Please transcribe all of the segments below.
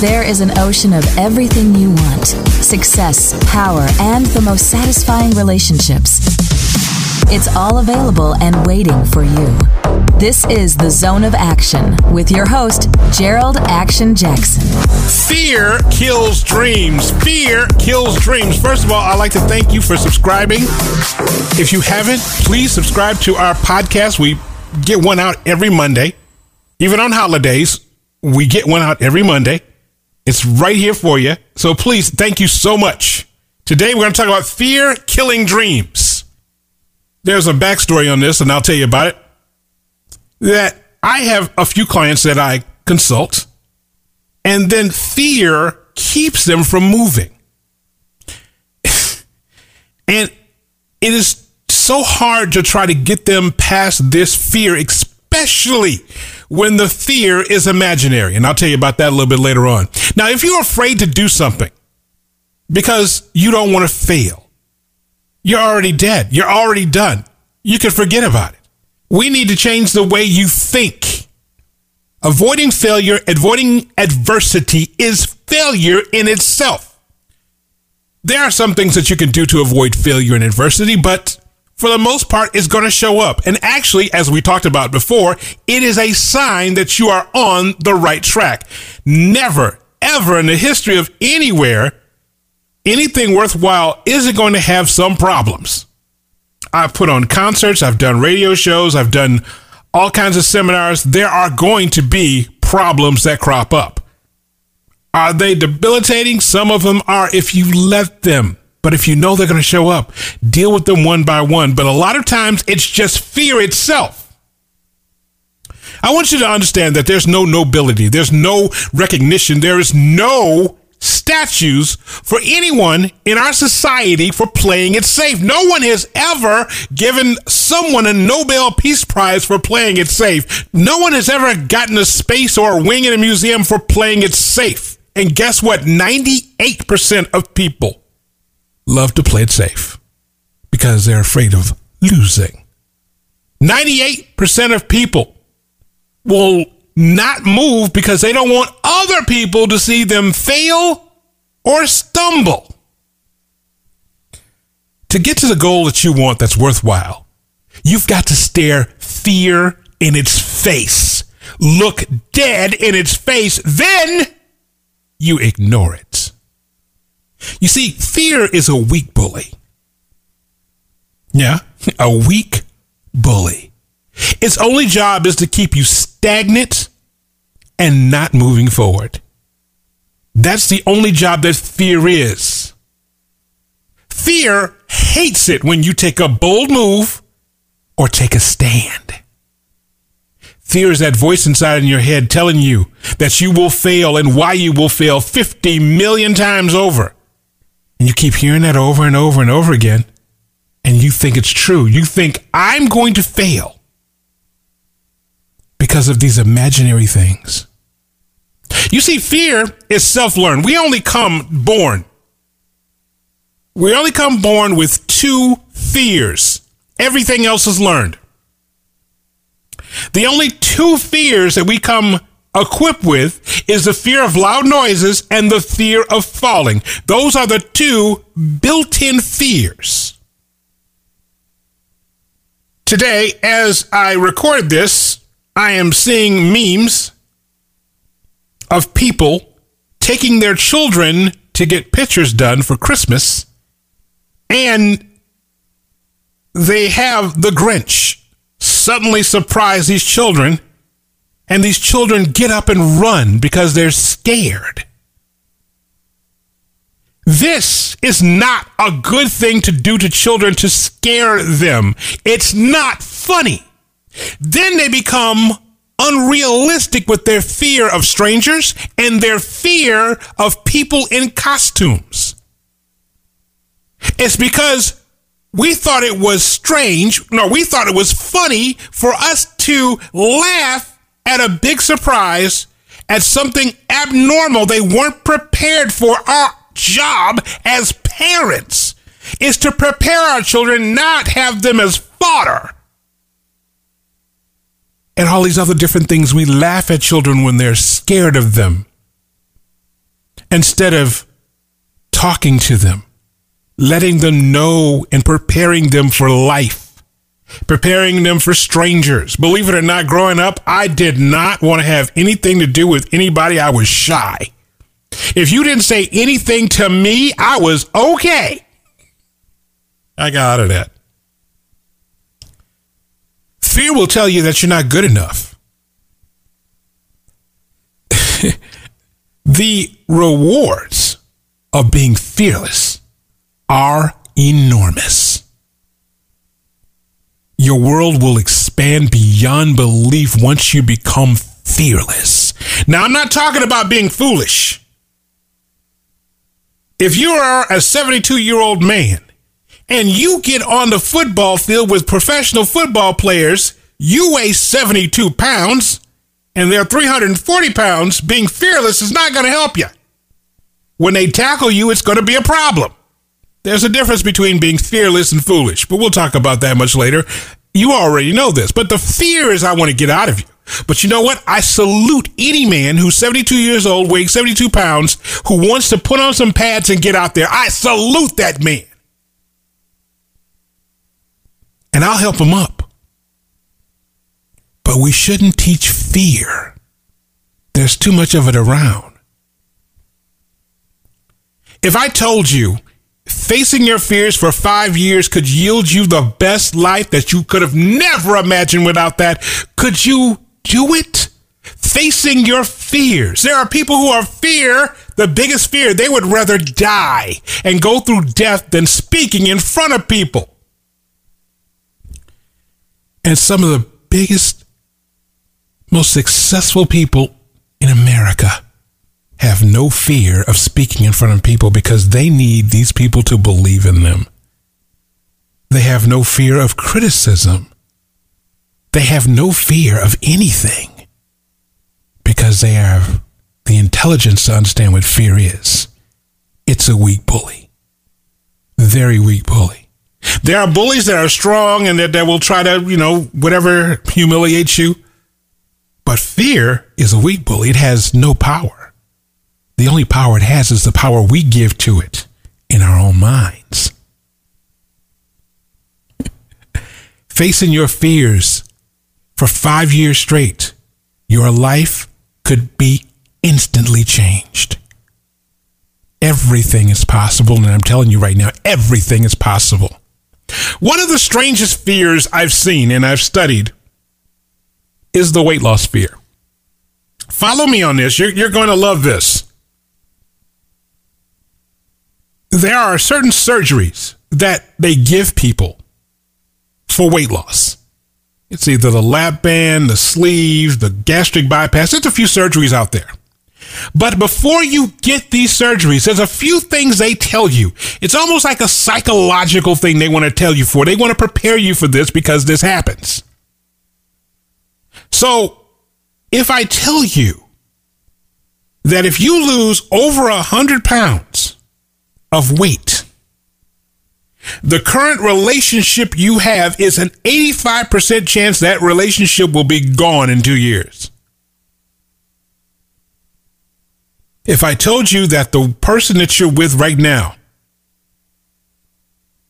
There is an ocean of everything you want success, power, and the most satisfying relationships. It's all available and waiting for you. This is the Zone of Action with your host, Gerald Action Jackson. Fear kills dreams. Fear kills dreams. First of all, I'd like to thank you for subscribing. If you haven't, please subscribe to our podcast. We get one out every Monday. Even on holidays, we get one out every Monday. It's right here for you. So please, thank you so much. Today, we're going to talk about fear killing dreams. There's a backstory on this, and I'll tell you about it. That I have a few clients that I consult, and then fear keeps them from moving. and it is so hard to try to get them past this fear, especially when the fear is imaginary. And I'll tell you about that a little bit later on. Now, if you're afraid to do something because you don't want to fail, you're already dead. You're already done. You can forget about it. We need to change the way you think. Avoiding failure, avoiding adversity is failure in itself. There are some things that you can do to avoid failure and adversity, but for the most part, is going to show up. And actually, as we talked about before, it is a sign that you are on the right track. Never, ever in the history of anywhere, anything worthwhile isn't going to have some problems. I've put on concerts, I've done radio shows, I've done all kinds of seminars. There are going to be problems that crop up. Are they debilitating? Some of them are if you let them. But if you know they're going to show up, deal with them one by one. But a lot of times it's just fear itself. I want you to understand that there's no nobility, there's no recognition, there is no statues for anyone in our society for playing it safe. No one has ever given someone a Nobel Peace Prize for playing it safe. No one has ever gotten a space or a wing in a museum for playing it safe. And guess what? 98% of people love to play it safe because they're afraid of losing. 98% of people will not move because they don't want other people to see them fail or stumble. To get to the goal that you want that's worthwhile, you've got to stare fear in its face, look dead in its face, then you ignore it. You see, fear is a weak bully. Yeah, a weak bully. Its only job is to keep you stagnant and not moving forward. That's the only job that fear is. Fear hates it when you take a bold move or take a stand. Fear is that voice inside in your head telling you that you will fail and why you will fail 50 million times over. And you keep hearing that over and over and over again. And you think it's true. You think, I'm going to fail because of these imaginary things. You see, fear is self learned. We only come born. We only come born with two fears. Everything else is learned. The only two fears that we come equipped with is the fear of loud noises and the fear of falling. Those are the two built in fears. Today, as I record this, I am seeing memes of people taking their children to get pictures done for Christmas, and they have the Grinch suddenly surprise these children and these children get up and run because they're scared. This is not a good thing to do to children to scare them. It's not funny. Then they become unrealistic with their fear of strangers and their fear of people in costumes. It's because we thought it was strange. No, we thought it was funny for us to laugh at a big surprise, at something abnormal they weren't prepared for. Our job as parents is to prepare our children, not have them as fodder. And all these other different things, we laugh at children when they're scared of them. instead of talking to them, letting them know and preparing them for life, preparing them for strangers. Believe it or not, growing up, I did not want to have anything to do with anybody. I was shy. If you didn't say anything to me, I was okay. I got out of that. Fear will tell you that you're not good enough. the rewards of being fearless are enormous. Your world will expand beyond belief once you become fearless. Now, I'm not talking about being foolish. If you are a 72 year old man and you get on the football field with professional football players, you weigh 72 pounds and they're 340 pounds, being fearless is not going to help you. When they tackle you, it's going to be a problem. There's a difference between being fearless and foolish, but we'll talk about that much later. You already know this, but the fear is I want to get out of you. But you know what? I salute any man who's 72 years old, weighing 72 pounds, who wants to put on some pads and get out there. I salute that man. And I'll help him up. But we shouldn't teach fear. There's too much of it around. If I told you facing your fears for five years could yield you the best life that you could have never imagined without that, could you do it? Facing your fears. There are people who are fear, the biggest fear, they would rather die and go through death than speaking in front of people. And some of the biggest most successful people in America have no fear of speaking in front of people because they need these people to believe in them. They have no fear of criticism. They have no fear of anything because they have the intelligence to understand what fear is. It's a weak bully. Very weak bully. There are bullies that are strong and that, that will try to, you know, whatever humiliates you. But fear is a weak bully. It has no power. The only power it has is the power we give to it in our own minds. Facing your fears for five years straight, your life could be instantly changed. Everything is possible, and I'm telling you right now, everything is possible. One of the strangest fears I've seen and I've studied is the weight loss fear. Follow me on this. You're, you're going to love this. There are certain surgeries that they give people for weight loss. It's either the lap band, the sleeve, the gastric bypass. There's a few surgeries out there. But before you get these surgeries, there's a few things they tell you. It's almost like a psychological thing they want to tell you for. They want to prepare you for this because this happens. So if I tell you that if you lose over a hundred pounds of weight, the current relationship you have is an 85% chance that relationship will be gone in two years. If I told you that the person that you're with right now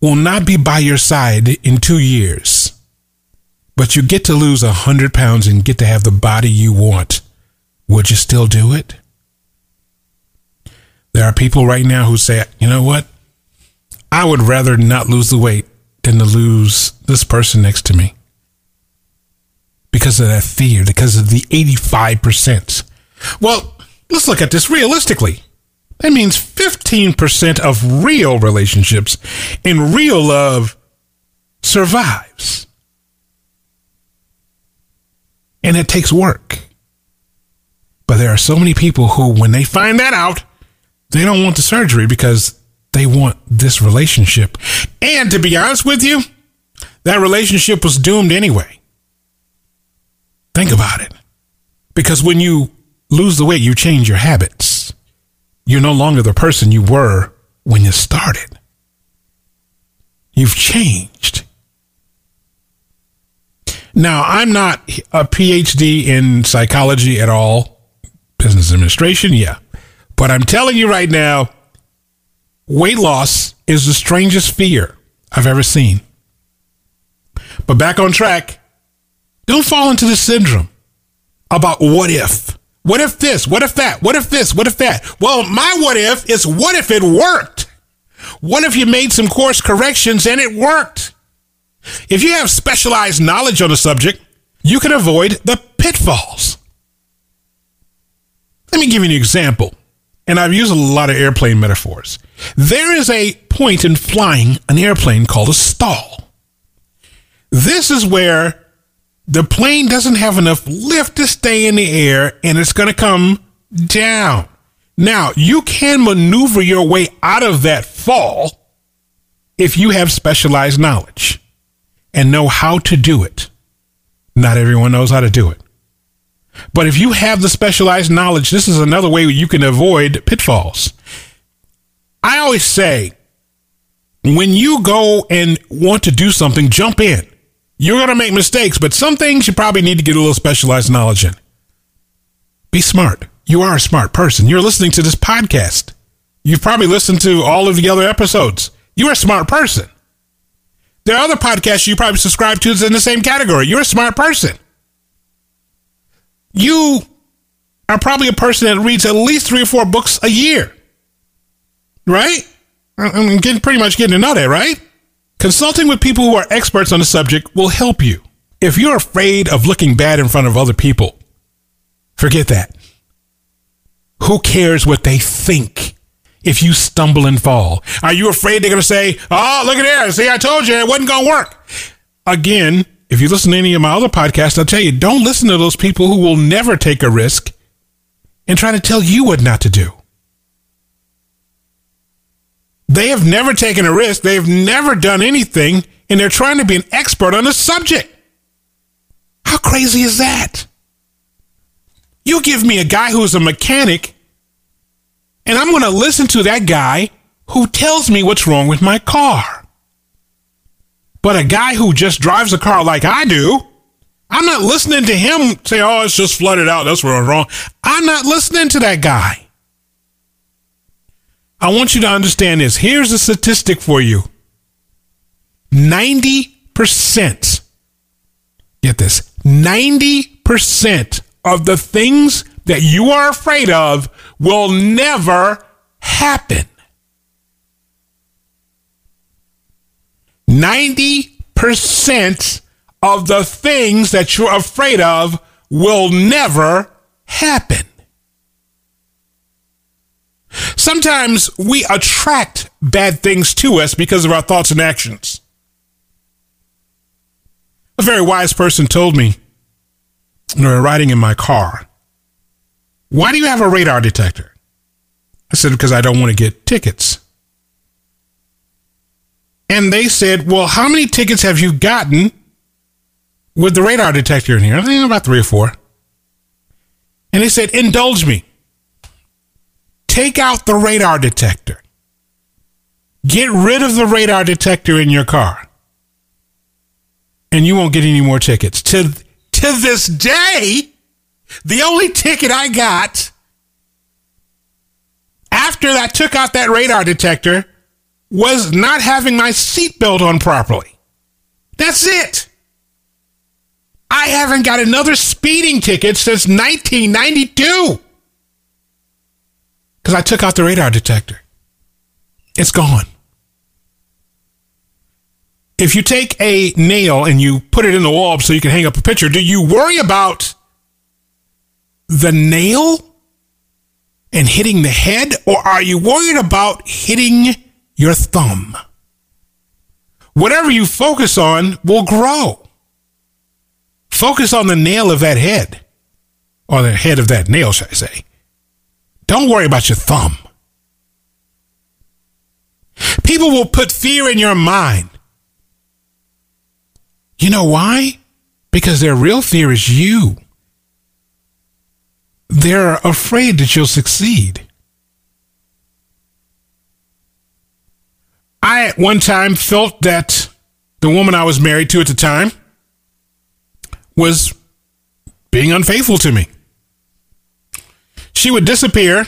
will not be by your side in two years, but you get to lose a hundred pounds and get to have the body you want, would you still do it? There are people right now who say, you know what? I would rather not lose the weight than to lose this person next to me. Because of that fear, because of the 85%. Well, let's look at this realistically. That means 15% of real relationships and real love survives. And it takes work. But there are so many people who, when they find that out, they don't want the surgery because they want this relationship. And to be honest with you, that relationship was doomed anyway. Think about it. Because when you lose the weight, you change your habits. You're no longer the person you were when you started. You've changed. Now, I'm not a PhD in psychology at all. Business administration, yeah. But I'm telling you right now, weight loss is the strangest fear I've ever seen. But back on track, don't fall into the syndrome about what if. What if this? What if that? What if this? What if that? Well, my what if is what if it worked? What if you made some course corrections and it worked? If you have specialized knowledge on a subject, you can avoid the pitfalls. Let me give you an example, and I've used a lot of airplane metaphors. There is a point in flying an airplane called a stall. This is where the plane doesn't have enough lift to stay in the air and it's going to come down. Now, you can maneuver your way out of that fall if you have specialized knowledge and know how to do it. Not everyone knows how to do it. But if you have the specialized knowledge, this is another way you can avoid pitfalls. I always say, when you go and want to do something, jump in. You're going to make mistakes, but some things you probably need to get a little specialized knowledge in. Be smart. You are a smart person. You're listening to this podcast. You've probably listened to all of the other episodes. You're a smart person. There are other podcasts you probably subscribe to that's in the same category. You're a smart person. You are probably a person that reads at least three or four books a year. Right? I'm getting pretty much getting to know that, right? Consulting with people who are experts on the subject will help you. If you're afraid of looking bad in front of other people, forget that. Who cares what they think if you stumble and fall? Are you afraid they're going to say, Oh, look at there. See, I told you it wasn't going to work. Again, if you listen to any of my other podcasts, I'll tell you, don't listen to those people who will never take a risk and try to tell you what not to do. They have never taken a risk. They've never done anything, and they're trying to be an expert on the subject. How crazy is that? You give me a guy who's a mechanic, and I'm going to listen to that guy who tells me what's wrong with my car. But a guy who just drives a car like I do, I'm not listening to him say, oh, it's just flooded out. That's where I'm wrong. I'm not listening to that guy. I want you to understand this. Here's a statistic for you 90%, get this, 90% of the things that you are afraid of will never happen. 90% of the things that you're afraid of will never happen. Sometimes we attract bad things to us because of our thoughts and actions. A very wise person told me when we were riding in my car, Why do you have a radar detector? I said, Because I don't want to get tickets. And they said, Well, how many tickets have you gotten with the radar detector in here? I think about three or four. And they said, Indulge me. Take out the radar detector. Get rid of the radar detector in your car. And you won't get any more tickets. To, to this day, the only ticket I got after I took out that radar detector was not having my seatbelt on properly. That's it. I haven't got another speeding ticket since 1992 because I took out the radar detector. It's gone. If you take a nail and you put it in the wall so you can hang up a picture, do you worry about the nail and hitting the head, or are you worried about hitting your thumb? Whatever you focus on will grow. Focus on the nail of that head, or the head of that nail, should I say. Don't worry about your thumb. People will put fear in your mind. You know why? Because their real fear is you. They're afraid that you'll succeed. I at one time felt that the woman I was married to at the time was being unfaithful to me. She would disappear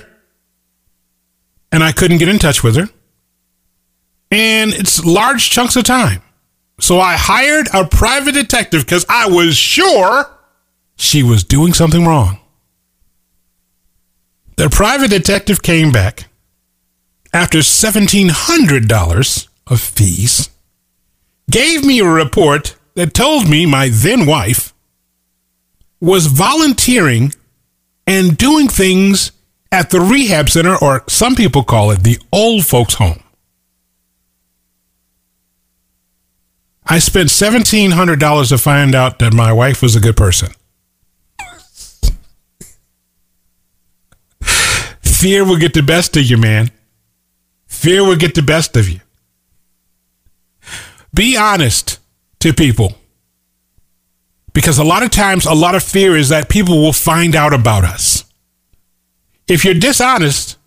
and I couldn't get in touch with her. And it's large chunks of time. So I hired a private detective because I was sure she was doing something wrong. The private detective came back after $1,700 of fees, gave me a report that told me my then wife was volunteering and doing things at the rehab center, or some people call it the old folks' home. I spent $1,700 to find out that my wife was a good person. Fear will get the best of you, man. Fear will get the best of you. Be honest to people. Because a lot of times, a lot of fear is that people will find out about us. If you're dishonest,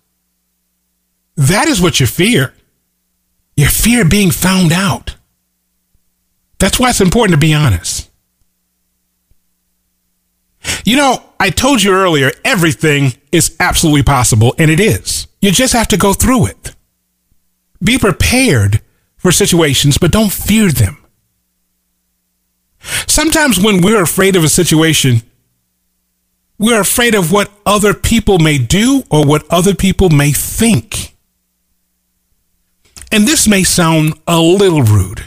that is what you fear. You fear being found out. That's why it's important to be honest. You know, I told you earlier, everything is absolutely possible, and it is. You just have to go through it. Be prepared for situations, but don't fear them. Sometimes when we're afraid of a situation, we're afraid of what other people may do or what other people may think. And this may sound a little rude.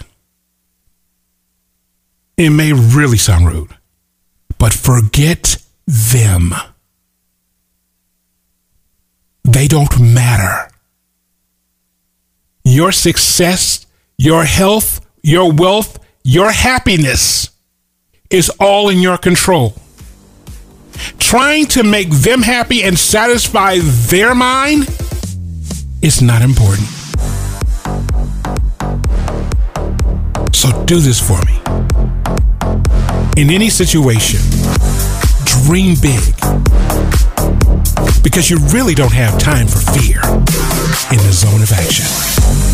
It may really sound rude, but forget them. They don't matter. Your success, your health, your wealth, your happiness is all in your control. Trying to make them happy and satisfy their mind is not important. So do this for me. In any situation, dream big because you really don't have time for fear in the zone of action.